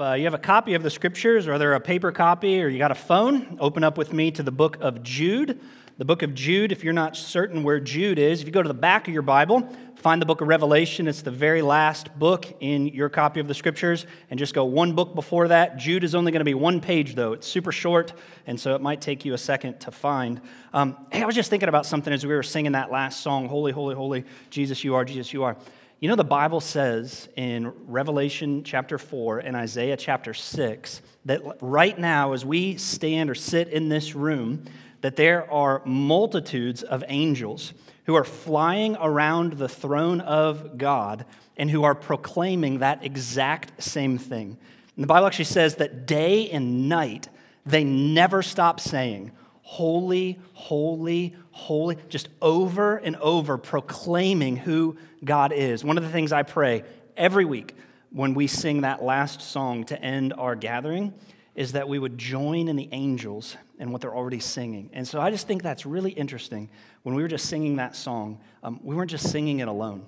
uh, you have a copy of the scriptures, or they're a paper copy, or you got a phone, open up with me to the book of Jude. The book of Jude, if you're not certain where Jude is, if you go to the back of your Bible, find the book of Revelation. It's the very last book in your copy of the scriptures, and just go one book before that. Jude is only going to be one page, though. It's super short, and so it might take you a second to find. Um, hey, I was just thinking about something as we were singing that last song Holy, Holy, Holy, Jesus, you are, Jesus, you are. You know, the Bible says in Revelation chapter 4 and Isaiah chapter 6 that right now, as we stand or sit in this room, that there are multitudes of angels who are flying around the throne of God and who are proclaiming that exact same thing. And the Bible actually says that day and night, they never stop saying, Holy, holy, holy, just over and over proclaiming who God is. One of the things I pray every week when we sing that last song to end our gathering is that we would join in the angels and what they're already singing. And so I just think that's really interesting. When we were just singing that song, um, we weren't just singing it alone,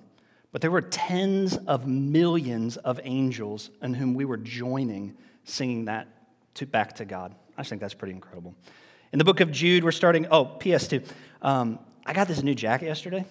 but there were tens of millions of angels in whom we were joining singing that to, back to God. I just think that's pretty incredible. In the book of Jude, we're starting, oh, PS2. Um, I got this new jacket yesterday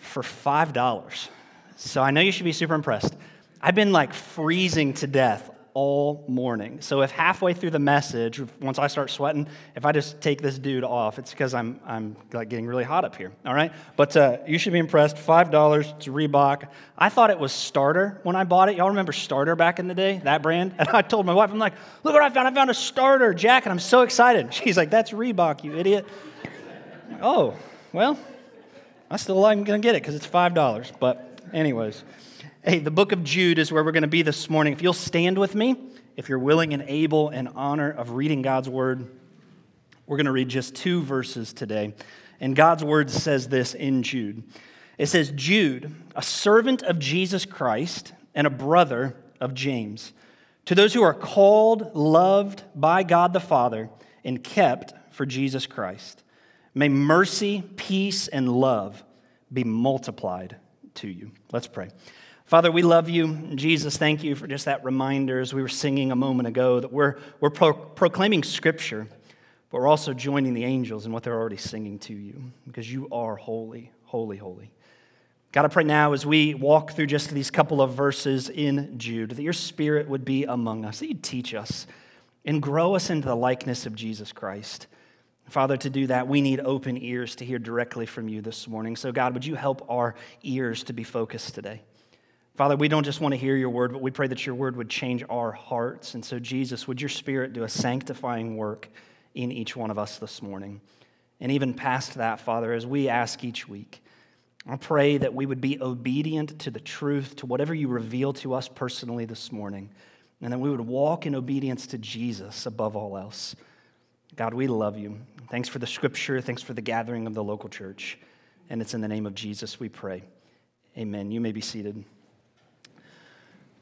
for $5. So I know you should be super impressed. I've been like freezing to death all morning. So if halfway through the message, once I start sweating, if I just take this dude off, it's because I'm, I'm like getting really hot up here, all right? But uh, you should be impressed. $5, to Reebok. I thought it was Starter when I bought it. Y'all remember Starter back in the day, that brand? And I told my wife, I'm like, look what I found. I found a Starter jacket. I'm so excited. She's like, that's Reebok, you idiot. oh, well, I still am going to get it because it's $5. But, anyways, hey, the book of Jude is where we're going to be this morning. If you'll stand with me, if you're willing and able in honor of reading God's word, we're going to read just two verses today. And God's word says this in Jude it says, Jude, a servant of Jesus Christ and a brother of James, to those who are called, loved by God the Father, and kept for Jesus Christ. May mercy, peace, and love be multiplied to you. Let's pray. Father, we love you. Jesus, thank you for just that reminder as we were singing a moment ago that we're, we're pro- proclaiming Scripture, but we're also joining the angels in what they're already singing to you because you are holy, holy, holy. God, I pray now as we walk through just these couple of verses in Jude that your Spirit would be among us, that you'd teach us and grow us into the likeness of Jesus Christ. Father, to do that, we need open ears to hear directly from you this morning. So, God, would you help our ears to be focused today? Father, we don't just want to hear your word, but we pray that your word would change our hearts. And so, Jesus, would your spirit do a sanctifying work in each one of us this morning? And even past that, Father, as we ask each week, I pray that we would be obedient to the truth, to whatever you reveal to us personally this morning, and that we would walk in obedience to Jesus above all else. God, we love you. Thanks for the scripture. Thanks for the gathering of the local church. And it's in the name of Jesus we pray. Amen. You may be seated.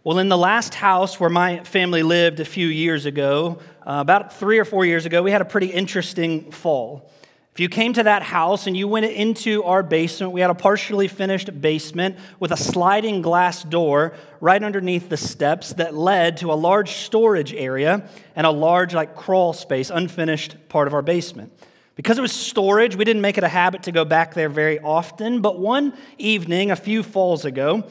Well, in the last house where my family lived a few years ago, uh, about three or four years ago, we had a pretty interesting fall. If you came to that house and you went into our basement, we had a partially finished basement with a sliding glass door right underneath the steps that led to a large storage area and a large, like, crawl space, unfinished part of our basement. Because it was storage, we didn't make it a habit to go back there very often, but one evening, a few falls ago,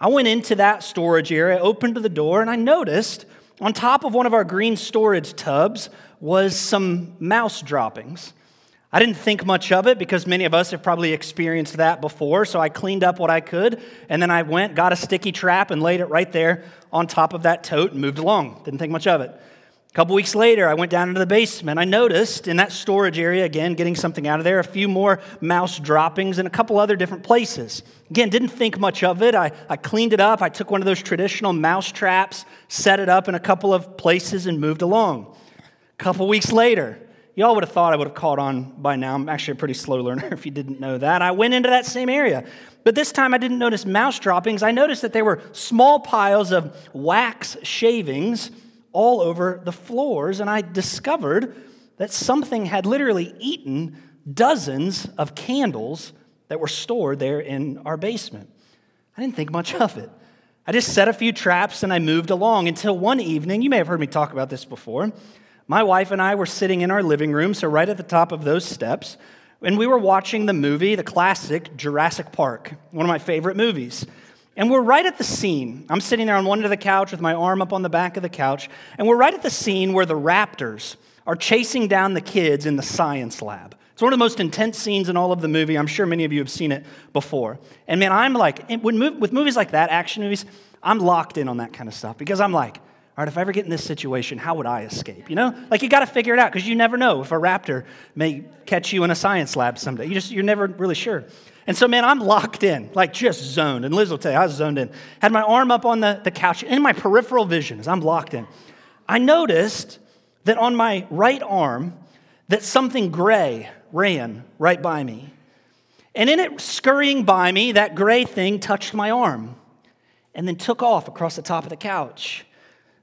I went into that storage area, opened the door, and I noticed on top of one of our green storage tubs was some mouse droppings. I didn't think much of it because many of us have probably experienced that before. So I cleaned up what I could, and then I went, got a sticky trap, and laid it right there on top of that tote and moved along. Didn't think much of it. A couple weeks later, I went down into the basement. I noticed in that storage area, again, getting something out of there, a few more mouse droppings and a couple other different places. Again, didn't think much of it. I, I cleaned it up. I took one of those traditional mouse traps, set it up in a couple of places, and moved along. A couple weeks later, Y'all would have thought I would have caught on by now. I'm actually a pretty slow learner if you didn't know that. I went into that same area. But this time I didn't notice mouse droppings. I noticed that there were small piles of wax shavings all over the floors. And I discovered that something had literally eaten dozens of candles that were stored there in our basement. I didn't think much of it. I just set a few traps and I moved along until one evening, you may have heard me talk about this before. My wife and I were sitting in our living room, so right at the top of those steps, and we were watching the movie, the classic Jurassic Park, one of my favorite movies. And we're right at the scene. I'm sitting there on one end of the couch with my arm up on the back of the couch, and we're right at the scene where the raptors are chasing down the kids in the science lab. It's one of the most intense scenes in all of the movie. I'm sure many of you have seen it before. And man, I'm like, with movies like that, action movies, I'm locked in on that kind of stuff because I'm like, all right, if I ever get in this situation, how would I escape? You know, like you got to figure it out because you never know if a raptor may catch you in a science lab someday. You just you're never really sure. And so, man, I'm locked in, like just zoned. And Liz will tell you, I was zoned in. Had my arm up on the, the couch in my peripheral vision as I'm locked in. I noticed that on my right arm, that something gray ran right by me. And in it scurrying by me, that gray thing touched my arm and then took off across the top of the couch.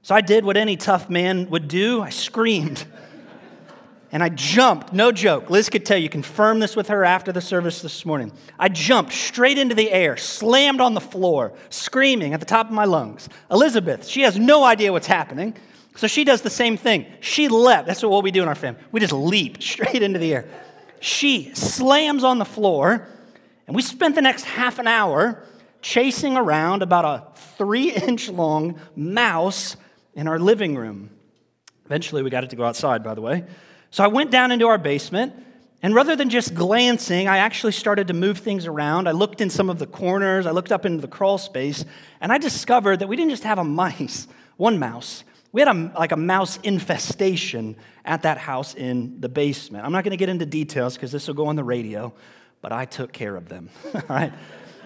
So I did what any tough man would do I screamed. And I jumped, no joke. Liz could tell you, confirm this with her after the service this morning. I jumped straight into the air, slammed on the floor, screaming at the top of my lungs. Elizabeth, she has no idea what's happening. So she does the same thing. She leapt. That's what we do in our family. We just leap straight into the air. She slams on the floor, and we spent the next half an hour chasing around about a three inch long mouse in our living room. Eventually, we got it to go outside, by the way. So I went down into our basement, and rather than just glancing, I actually started to move things around. I looked in some of the corners, I looked up into the crawl space, and I discovered that we didn't just have a mice, one mouse. We had a, like a mouse infestation at that house in the basement. I'm not going to get into details because this will go on the radio, but I took care of them. All right?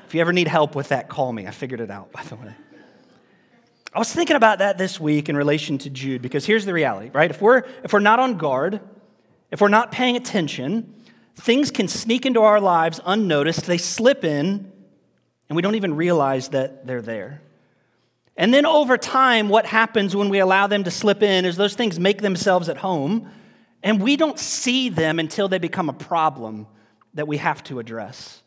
If you ever need help with that, call me. I figured it out, by the way. I was thinking about that this week in relation to Jude because here's the reality, right? If we're, if we're not on guard, if we're not paying attention, things can sneak into our lives unnoticed. They slip in, and we don't even realize that they're there. And then over time, what happens when we allow them to slip in is those things make themselves at home, and we don't see them until they become a problem that we have to address.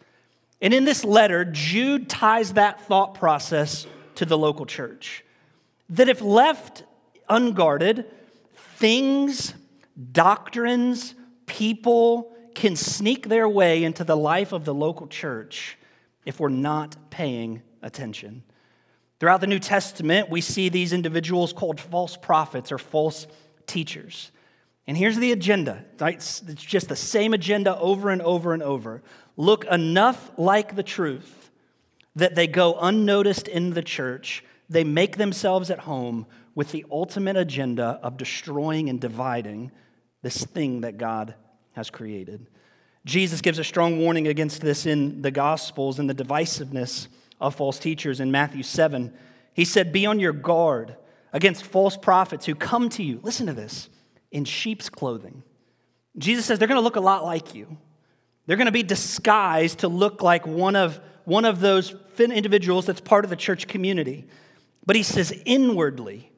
And in this letter, Jude ties that thought process to the local church. That if left unguarded, things, doctrines, people can sneak their way into the life of the local church if we're not paying attention. Throughout the New Testament, we see these individuals called false prophets or false teachers. And here's the agenda. Right? It's just the same agenda over and over and over look enough like the truth that they go unnoticed in the church, they make themselves at home with the ultimate agenda of destroying and dividing this thing that God has created. Jesus gives a strong warning against this in the Gospels and the divisiveness of false teachers in Matthew 7. He said, Be on your guard against false prophets who come to you, listen to this, in sheep's clothing. Jesus says they're going to look a lot like you. They're going to be disguised to look like one of, one of those individuals that's part of the church community. But he says, inwardly,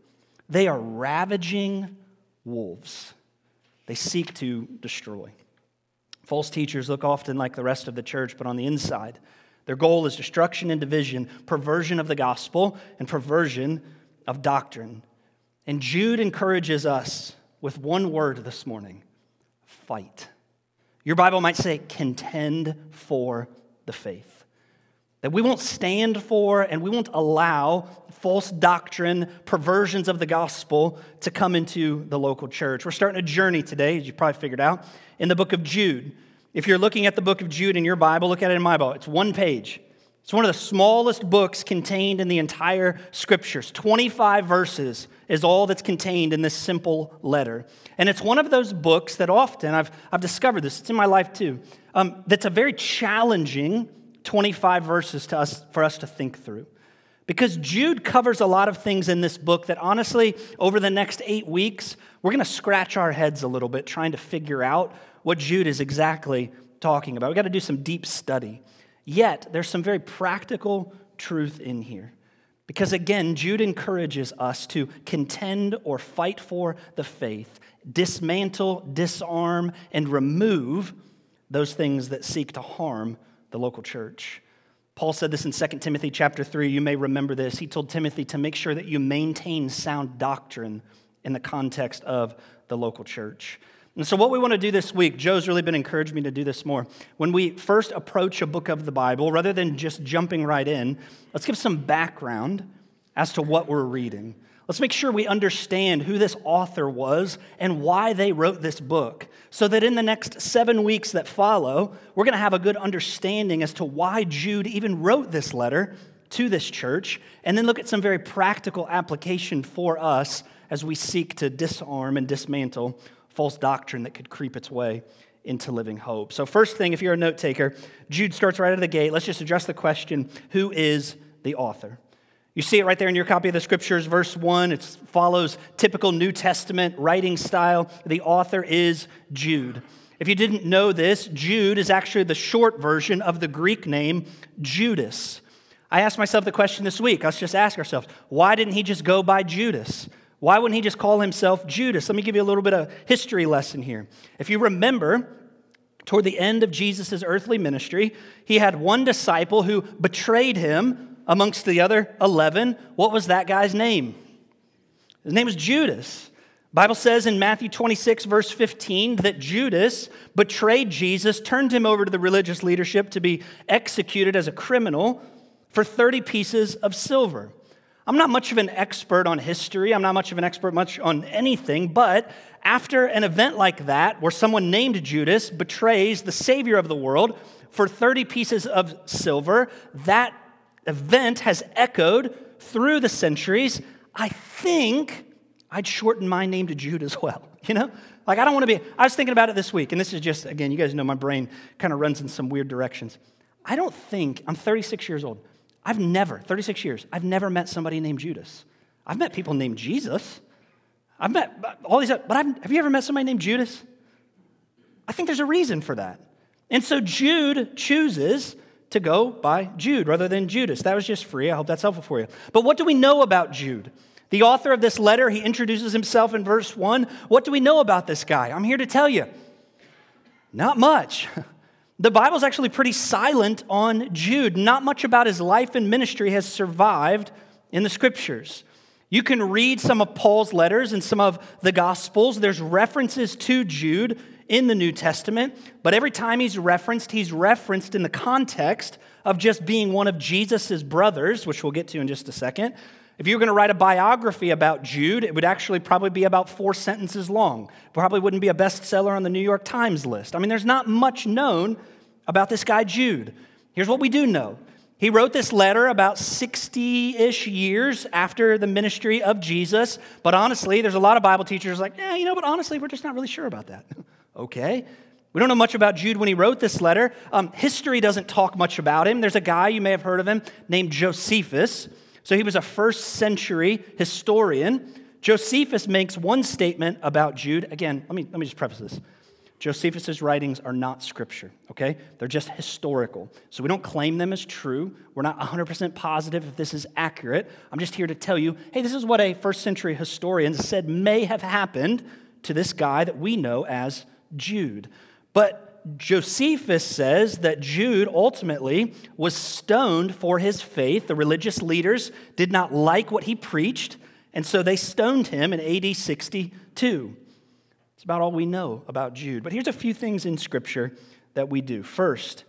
they are ravaging wolves. They seek to destroy. False teachers look often like the rest of the church, but on the inside, their goal is destruction and division, perversion of the gospel, and perversion of doctrine. And Jude encourages us with one word this morning fight. Your Bible might say, contend for the faith. That we won't stand for and we won't allow false doctrine, perversions of the gospel to come into the local church. We're starting a journey today, as you probably figured out, in the book of Jude. If you're looking at the book of Jude in your Bible, look at it in my Bible. It's one page. It's one of the smallest books contained in the entire scriptures. 25 verses is all that's contained in this simple letter. And it's one of those books that often, I've, I've discovered this, it's in my life too, um, that's a very challenging 25 verses to us, for us to think through. Because Jude covers a lot of things in this book that honestly, over the next eight weeks, we're going to scratch our heads a little bit trying to figure out what Jude is exactly talking about. We've got to do some deep study. Yet, there's some very practical truth in here. Because again, Jude encourages us to contend or fight for the faith, dismantle, disarm, and remove those things that seek to harm the local church. Paul said this in 2 Timothy chapter 3. You may remember this. He told Timothy to make sure that you maintain sound doctrine in the context of the local church. And so, what we want to do this week, Joe's really been encouraging me to do this more. When we first approach a book of the Bible, rather than just jumping right in, let's give some background as to what we're reading. Let's make sure we understand who this author was and why they wrote this book, so that in the next seven weeks that follow, we're going to have a good understanding as to why Jude even wrote this letter to this church, and then look at some very practical application for us as we seek to disarm and dismantle false doctrine that could creep its way into living hope. So, first thing, if you're a note taker, Jude starts right out of the gate. Let's just address the question who is the author? You see it right there in your copy of the scriptures, verse 1. It follows typical New Testament writing style. The author is Jude. If you didn't know this, Jude is actually the short version of the Greek name Judas. I asked myself the question this week. Let's just ask ourselves why didn't he just go by Judas? Why wouldn't he just call himself Judas? Let me give you a little bit of history lesson here. If you remember, toward the end of Jesus' earthly ministry, he had one disciple who betrayed him amongst the other 11. What was that guy's name? His name was Judas. Bible says in Matthew 26 verse 15 that Judas betrayed Jesus, turned him over to the religious leadership to be executed as a criminal for 30 pieces of silver. I'm not much of an expert on history. I'm not much of an expert much on anything, but after an event like that, where someone named Judas betrays the Savior of the world for 30 pieces of silver, that event has echoed through the centuries. I think I'd shorten my name to Jude as well. You know? Like, I don't want to be, I was thinking about it this week, and this is just, again, you guys know my brain kind of runs in some weird directions. I don't think, I'm 36 years old. I've never, 36 years, I've never met somebody named Judas. I've met people named Jesus. I've met all these, but I've, have you ever met somebody named Judas? I think there's a reason for that. And so Jude chooses to go by Jude rather than Judas. That was just free. I hope that's helpful for you. But what do we know about Jude? The author of this letter, he introduces himself in verse 1. What do we know about this guy? I'm here to tell you. Not much. The Bible's actually pretty silent on Jude. Not much about his life and ministry has survived in the scriptures. You can read some of Paul's letters and some of the Gospels. There's references to Jude in the New Testament, but every time he's referenced, he's referenced in the context of just being one of Jesus' brothers, which we'll get to in just a second. If you were going to write a biography about Jude, it would actually probably be about four sentences long. Probably wouldn't be a bestseller on the New York Times list. I mean, there's not much known about this guy, Jude. Here's what we do know he wrote this letter about 60 ish years after the ministry of Jesus. But honestly, there's a lot of Bible teachers like, yeah, you know, but honestly, we're just not really sure about that. okay. We don't know much about Jude when he wrote this letter. Um, history doesn't talk much about him. There's a guy, you may have heard of him, named Josephus. So he was a first century historian. Josephus makes one statement about Jude. Again, let me, let me just preface this. Josephus's writings are not scripture, okay? They're just historical. So we don't claim them as true. We're not 100% positive if this is accurate. I'm just here to tell you hey, this is what a first century historian said may have happened to this guy that we know as Jude. But Josephus says that Jude ultimately was stoned for his faith. The religious leaders did not like what he preached, and so they stoned him in AD 62. It's about all we know about Jude. But here's a few things in Scripture that we do. First,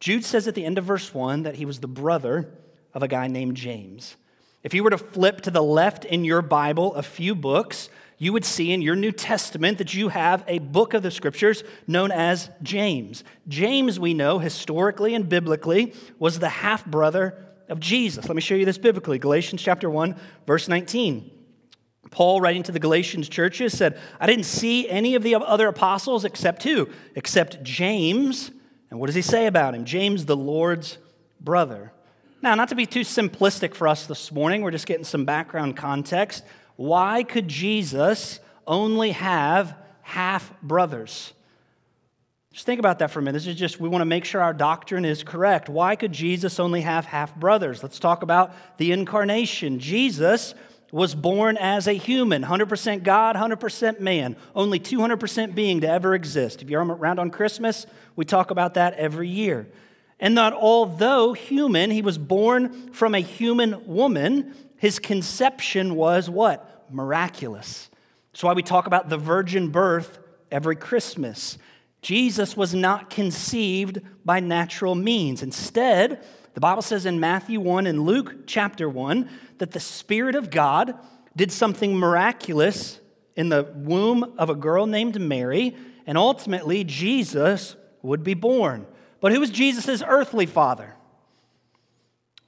Jude says at the end of verse 1 that he was the brother of a guy named James. If you were to flip to the left in your Bible a few books, you would see in your New Testament that you have a book of the scriptures known as James. James, we know historically and biblically, was the half brother of Jesus. Let me show you this biblically. Galatians chapter 1, verse 19. Paul, writing to the Galatians churches, said, I didn't see any of the other apostles except two, except James. And what does he say about him? James, the Lord's brother. Now, not to be too simplistic for us this morning, we're just getting some background context. Why could Jesus only have half brothers? Just think about that for a minute. This is just, we want to make sure our doctrine is correct. Why could Jesus only have half brothers? Let's talk about the incarnation. Jesus was born as a human, 100% God, 100% man, only 200% being to ever exist. If you're around on Christmas, we talk about that every year. And that although human, he was born from a human woman, his conception was what? Miraculous. That's why we talk about the virgin birth every Christmas. Jesus was not conceived by natural means. Instead, the Bible says in Matthew 1 and Luke chapter 1 that the Spirit of God did something miraculous in the womb of a girl named Mary, and ultimately Jesus would be born. But who was Jesus' earthly father?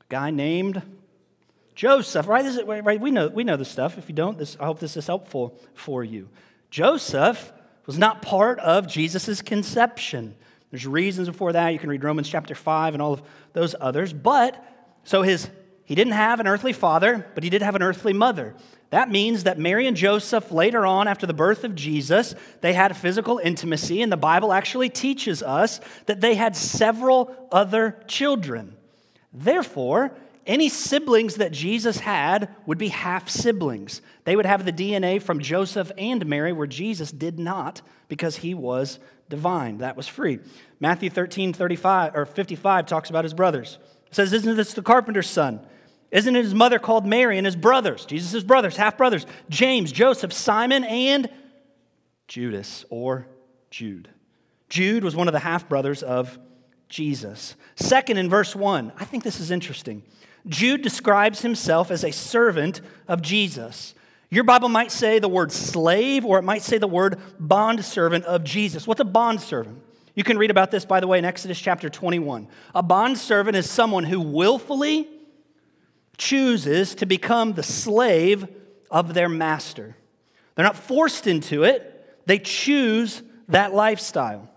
A guy named Joseph, right? Is, right? We know, we know this stuff. If you don't, this, I hope this is helpful for you. Joseph was not part of Jesus' conception. There's reasons before that. You can read Romans chapter 5 and all of those others. But, so his, he didn't have an earthly father, but he did have an earthly mother. That means that Mary and Joseph, later on, after the birth of Jesus, they had physical intimacy, and the Bible actually teaches us that they had several other children. Therefore, any siblings that Jesus had would be half siblings. They would have the DNA from Joseph and Mary, where Jesus did not, because he was divine. That was free. Matthew 13, 35 or 55 talks about his brothers. It says, Isn't this the carpenter's son? Isn't his mother called Mary and his brothers, Jesus' brothers, half brothers, James, Joseph, Simon, and Judas or Jude? Jude was one of the half brothers of Jesus. Second, in verse 1, I think this is interesting. Jude describes himself as a servant of Jesus. Your Bible might say the word slave, or it might say the word bondservant of Jesus. What's a bondservant? You can read about this, by the way, in Exodus chapter 21. A bondservant is someone who willfully chooses to become the slave of their master. They're not forced into it, they choose that lifestyle.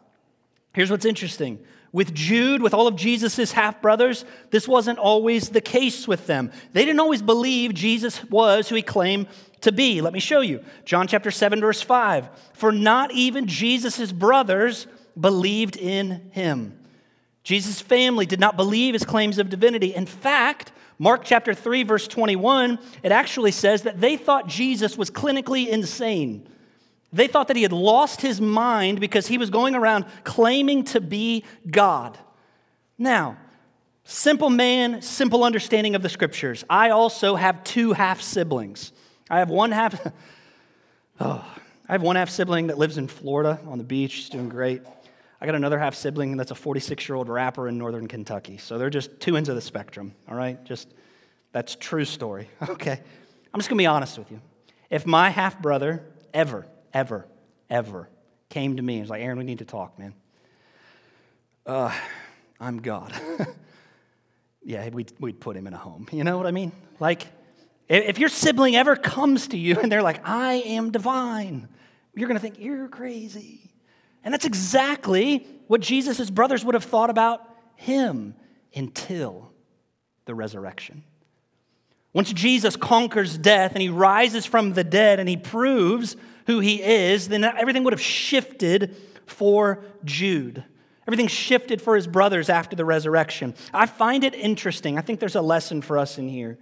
Here's what's interesting with Jude, with all of Jesus' half brothers, this wasn't always the case with them. They didn't always believe Jesus was who he claimed to be. Let me show you. John chapter 7, verse 5. For not even Jesus' brothers believed in him. Jesus' family did not believe his claims of divinity. In fact, Mark chapter 3, verse 21, it actually says that they thought Jesus was clinically insane. They thought that he had lost his mind because he was going around claiming to be God. Now, simple man, simple understanding of the scriptures. I also have two half siblings. I have one half, oh, I have one half sibling that lives in Florida on the beach. She's doing great. I got another half sibling that's a 46 year old rapper in northern Kentucky. So they're just two ends of the spectrum, all right? Just that's true story. Okay. I'm just going to be honest with you. If my half brother ever ever, ever came to me and was like, Aaron, we need to talk, man. Uh, I'm God. yeah, we'd, we'd put him in a home. You know what I mean? Like, if your sibling ever comes to you and they're like, I am divine, you're going to think, you're crazy. And that's exactly what Jesus' brothers would have thought about him until the resurrection. Once Jesus conquers death and he rises from the dead and he proves who he is, then everything would have shifted for Jude. Everything shifted for his brothers after the resurrection. I find it interesting. I think there's a lesson for us in here.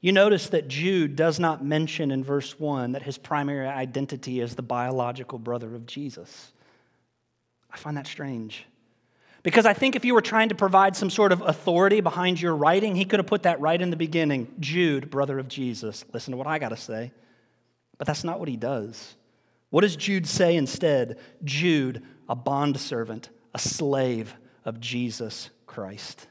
You notice that Jude does not mention in verse 1 that his primary identity is the biological brother of Jesus. I find that strange. Because I think if you were trying to provide some sort of authority behind your writing, he could have put that right in the beginning Jude, brother of Jesus. Listen to what I got to say. But that's not what he does. What does Jude say instead? Jude, a bondservant, a slave of Jesus Christ.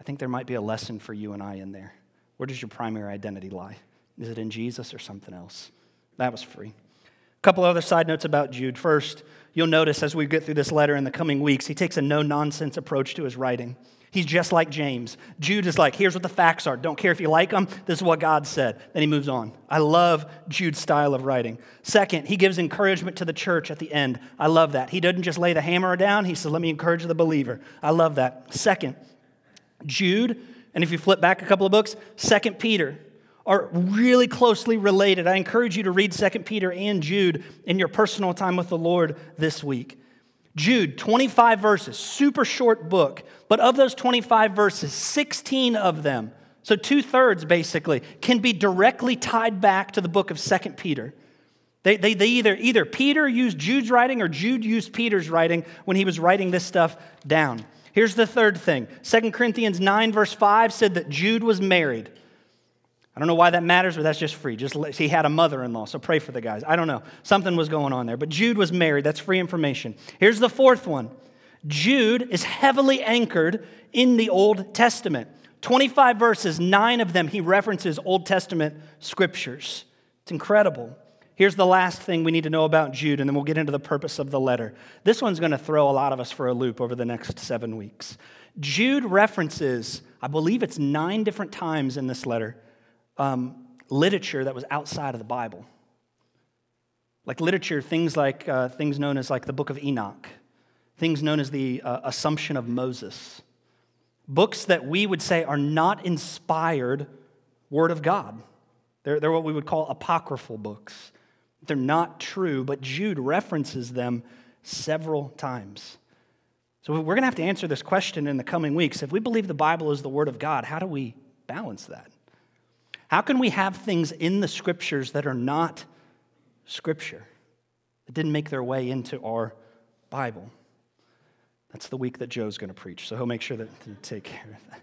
I think there might be a lesson for you and I in there. Where does your primary identity lie? Is it in Jesus or something else? That was free. A couple other side notes about Jude. First, you'll notice as we get through this letter in the coming weeks, he takes a no nonsense approach to his writing. He's just like James. Jude is like, here's what the facts are. Don't care if you like them. This is what God said. Then he moves on. I love Jude's style of writing. Second, he gives encouragement to the church at the end. I love that. He doesn't just lay the hammer down, he says, let me encourage the believer. I love that. Second, Jude, and if you flip back a couple of books, Second Peter are really closely related. I encourage you to read Second Peter and Jude in your personal time with the Lord this week. Jude, 25 verses, super short book. But of those 25 verses, 16 of them, so two thirds basically, can be directly tied back to the book of 2 Peter. They, they, they either, either Peter used Jude's writing or Jude used Peter's writing when he was writing this stuff down. Here's the third thing 2 Corinthians 9, verse 5 said that Jude was married. I don't know why that matters, but that's just free. Just he had a mother-in-law, so pray for the guys. I don't know. Something was going on there. But Jude was married. That's free information. Here's the fourth one. Jude is heavily anchored in the Old Testament. 25 verses, 9 of them he references Old Testament scriptures. It's incredible. Here's the last thing we need to know about Jude, and then we'll get into the purpose of the letter. This one's going to throw a lot of us for a loop over the next seven weeks. Jude references, I believe it's nine different times in this letter, um, literature that was outside of the Bible. Like literature, things like uh, things known as like the Book of Enoch, things known as the uh, Assumption of Moses, books that we would say are not inspired Word of God. They're, they're what we would call apocryphal books. They're not true, but Jude references them several times. So we're going to have to answer this question in the coming weeks. If we believe the Bible is the Word of God, how do we balance that? How can we have things in the Scriptures that are not Scripture, that didn't make their way into our Bible? That's the week that Joe's going to preach, so he'll make sure that to take care of that.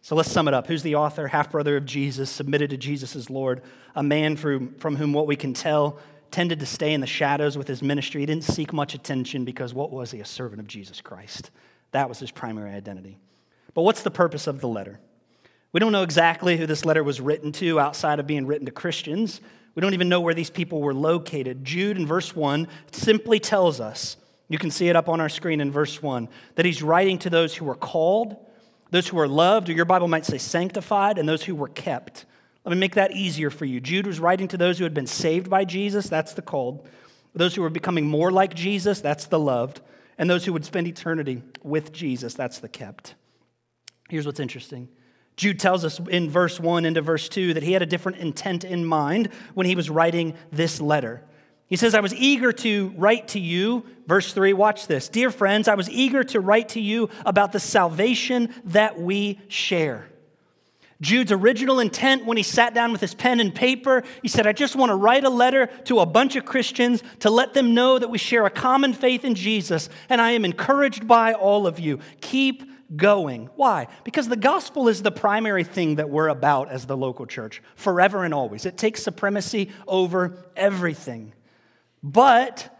So let's sum it up. Who's the author, half brother of Jesus, submitted to Jesus as Lord, a man from, from whom what we can tell tended to stay in the shadows with his ministry. He didn't seek much attention because what was he? A servant of Jesus Christ. That was his primary identity. But what's the purpose of the letter? We don't know exactly who this letter was written to outside of being written to Christians. We don't even know where these people were located. Jude in verse 1 simply tells us, you can see it up on our screen in verse 1, that he's writing to those who were called those who are loved, or your Bible might say sanctified, and those who were kept. Let me make that easier for you. Jude was writing to those who had been saved by Jesus, that's the called. Those who were becoming more like Jesus, that's the loved. And those who would spend eternity with Jesus, that's the kept. Here's what's interesting. Jude tells us in verse 1 into verse 2 that he had a different intent in mind when he was writing this letter. He says, I was eager to write to you. Verse 3, watch this. Dear friends, I was eager to write to you about the salvation that we share. Jude's original intent when he sat down with his pen and paper, he said, I just want to write a letter to a bunch of Christians to let them know that we share a common faith in Jesus, and I am encouraged by all of you. Keep going. Why? Because the gospel is the primary thing that we're about as the local church, forever and always. It takes supremacy over everything. But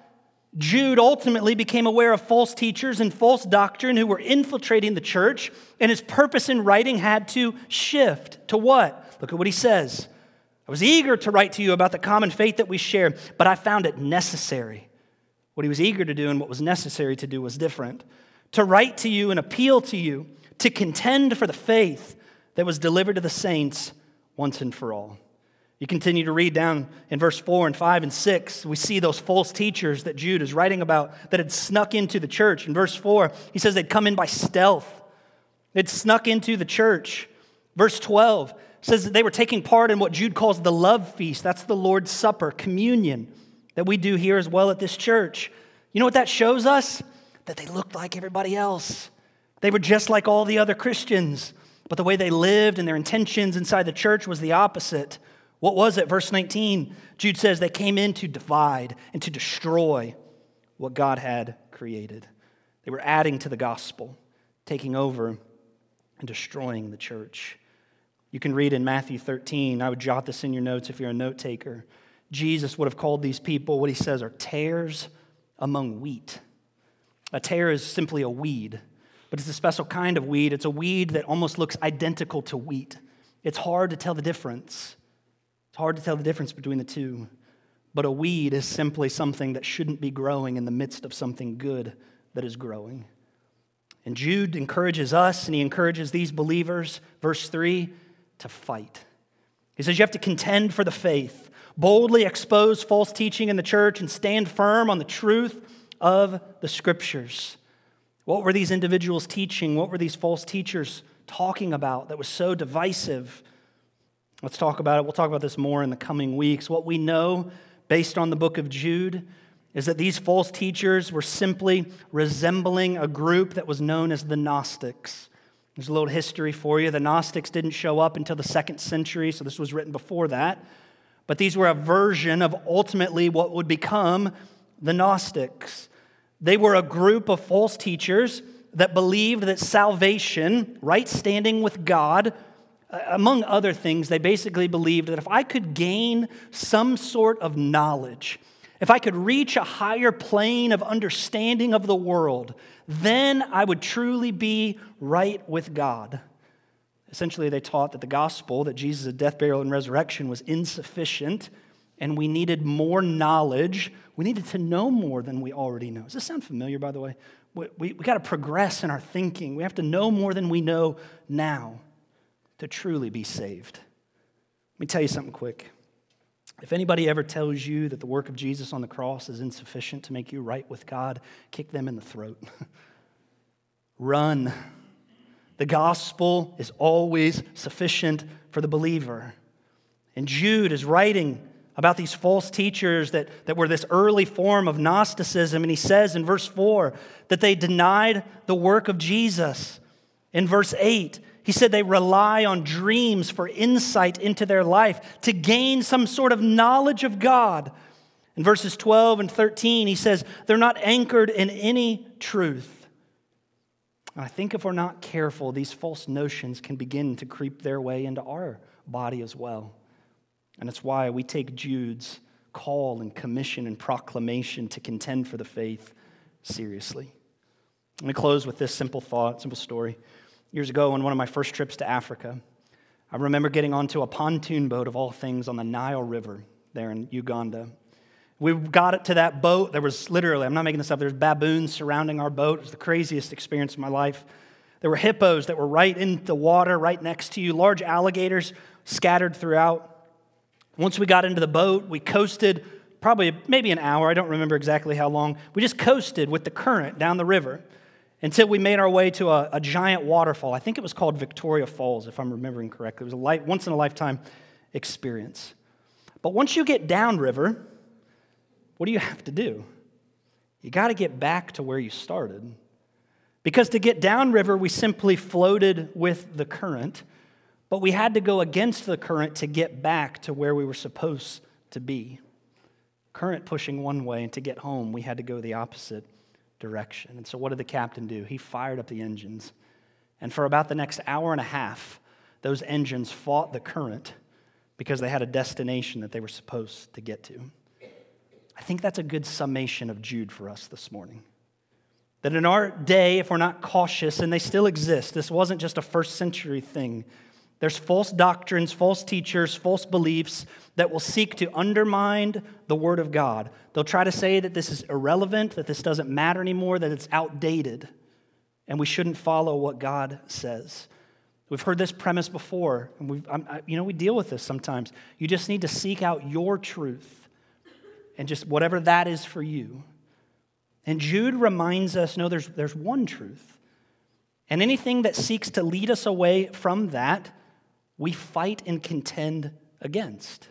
Jude ultimately became aware of false teachers and false doctrine who were infiltrating the church, and his purpose in writing had to shift to what? Look at what he says. I was eager to write to you about the common faith that we share, but I found it necessary. What he was eager to do and what was necessary to do was different. To write to you and appeal to you, to contend for the faith that was delivered to the saints once and for all. You continue to read down in verse 4 and 5 and 6. We see those false teachers that Jude is writing about that had snuck into the church. In verse 4, he says they'd come in by stealth, they'd snuck into the church. Verse 12 says that they were taking part in what Jude calls the love feast. That's the Lord's Supper, communion, that we do here as well at this church. You know what that shows us? That they looked like everybody else. They were just like all the other Christians, but the way they lived and their intentions inside the church was the opposite. What was it? Verse 19, Jude says they came in to divide and to destroy what God had created. They were adding to the gospel, taking over and destroying the church. You can read in Matthew 13. I would jot this in your notes if you're a note taker. Jesus would have called these people what he says are tares among wheat. A tare is simply a weed, but it's a special kind of weed. It's a weed that almost looks identical to wheat. It's hard to tell the difference. It's hard to tell the difference between the two, but a weed is simply something that shouldn't be growing in the midst of something good that is growing. And Jude encourages us and he encourages these believers, verse 3, to fight. He says, You have to contend for the faith, boldly expose false teaching in the church, and stand firm on the truth of the scriptures. What were these individuals teaching? What were these false teachers talking about that was so divisive? Let's talk about it. We'll talk about this more in the coming weeks. What we know based on the book of Jude is that these false teachers were simply resembling a group that was known as the Gnostics. There's a little history for you. The Gnostics didn't show up until the second century, so this was written before that. But these were a version of ultimately what would become the Gnostics. They were a group of false teachers that believed that salvation, right standing with God, uh, among other things, they basically believed that if I could gain some sort of knowledge, if I could reach a higher plane of understanding of the world, then I would truly be right with God. Essentially, they taught that the gospel, that Jesus' death, burial, and resurrection was insufficient, and we needed more knowledge. We needed to know more than we already know. Does this sound familiar, by the way? We, we, we got to progress in our thinking. We have to know more than we know now to truly be saved. Let me tell you something quick. If anybody ever tells you that the work of Jesus on the cross is insufficient to make you right with God, kick them in the throat. Run. The gospel is always sufficient for the believer. And Jude is writing about these false teachers that, that were this early form of Gnosticism. And he says in verse 4 that they denied the work of Jesus. In verse 8, he said they rely on dreams for insight into their life to gain some sort of knowledge of God. In verses 12 and 13, he says they're not anchored in any truth. And I think if we're not careful, these false notions can begin to creep their way into our body as well. And it's why we take Jude's call and commission and proclamation to contend for the faith seriously. Let me close with this simple thought, simple story. Years ago, on one of my first trips to Africa, I remember getting onto a pontoon boat of all things on the Nile River there in Uganda. We got it to that boat. There was literally, I'm not making this up, there's baboons surrounding our boat. It was the craziest experience of my life. There were hippos that were right in the water, right next to you, large alligators scattered throughout. Once we got into the boat, we coasted probably maybe an hour. I don't remember exactly how long. We just coasted with the current down the river until we made our way to a, a giant waterfall. I think it was called Victoria Falls, if I'm remembering correctly. It was a light, once in a lifetime experience. But once you get downriver, what do you have to do? You got to get back to where you started. Because to get downriver, we simply floated with the current, but we had to go against the current to get back to where we were supposed to be. Current pushing one way, and to get home, we had to go the opposite direction. And so, what did the captain do? He fired up the engines. And for about the next hour and a half, those engines fought the current because they had a destination that they were supposed to get to. I think that's a good summation of Jude for us this morning. That in our day, if we're not cautious, and they still exist, this wasn't just a first century thing. There's false doctrines, false teachers, false beliefs that will seek to undermine the Word of God. They'll try to say that this is irrelevant, that this doesn't matter anymore, that it's outdated, and we shouldn't follow what God says. We've heard this premise before, and we you know, we deal with this sometimes. You just need to seek out your truth and just whatever that is for you. And Jude reminds us no, there's, there's one truth. And anything that seeks to lead us away from that, we fight and contend against.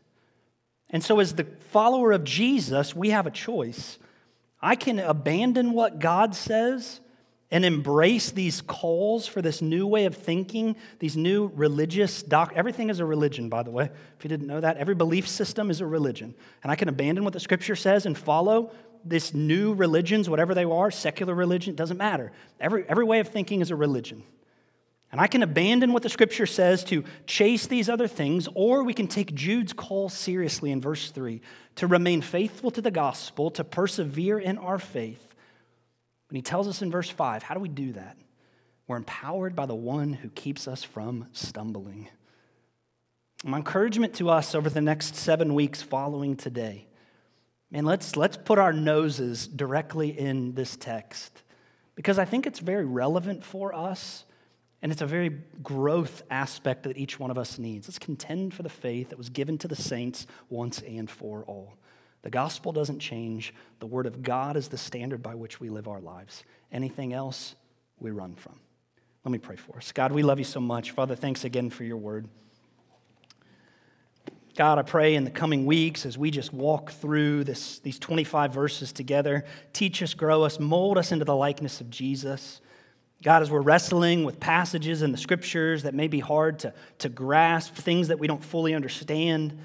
And so, as the follower of Jesus, we have a choice. I can abandon what God says and embrace these calls for this new way of thinking, these new religious doc. Everything is a religion, by the way. If you didn't know that, every belief system is a religion. And I can abandon what the scripture says and follow this new religions, whatever they are, secular religion, doesn't matter. Every, every way of thinking is a religion. And I can abandon what the scripture says to chase these other things, or we can take Jude's call seriously in verse 3 to remain faithful to the gospel, to persevere in our faith and he tells us in verse 5 how do we do that? We're empowered by the one who keeps us from stumbling. My encouragement to us over the next seven weeks following today, man, let's, let's put our noses directly in this text because I think it's very relevant for us and it's a very growth aspect that each one of us needs. Let's contend for the faith that was given to the saints once and for all. The gospel doesn't change. The word of God is the standard by which we live our lives. Anything else, we run from. Let me pray for us. God, we love you so much. Father, thanks again for your word. God, I pray in the coming weeks as we just walk through this, these 25 verses together, teach us, grow us, mold us into the likeness of Jesus. God, as we're wrestling with passages in the scriptures that may be hard to, to grasp, things that we don't fully understand,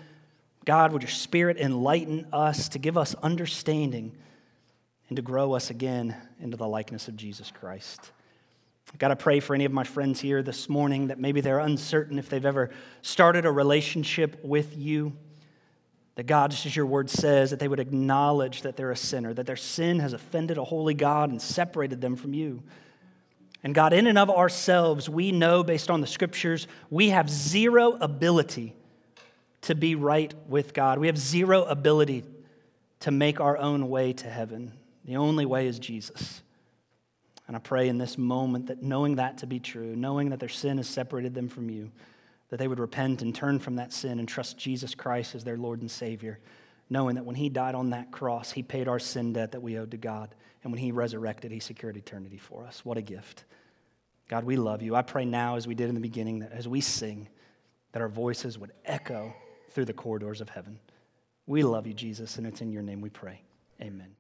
God, would your Spirit enlighten us to give us understanding and to grow us again into the likeness of Jesus Christ? God, I pray for any of my friends here this morning that maybe they're uncertain if they've ever started a relationship with you. That God, just as your word says, that they would acknowledge that they're a sinner, that their sin has offended a holy God and separated them from you. And God, in and of ourselves, we know based on the scriptures, we have zero ability to be right with God. We have zero ability to make our own way to heaven. The only way is Jesus. And I pray in this moment that knowing that to be true, knowing that their sin has separated them from you, that they would repent and turn from that sin and trust Jesus Christ as their Lord and Savior, knowing that when He died on that cross, He paid our sin debt that we owed to God. And when He resurrected, He secured eternity for us. What a gift. God, we love you. I pray now, as we did in the beginning, that as we sing, that our voices would echo through the corridors of heaven. We love you, Jesus, and it's in your name we pray. Amen.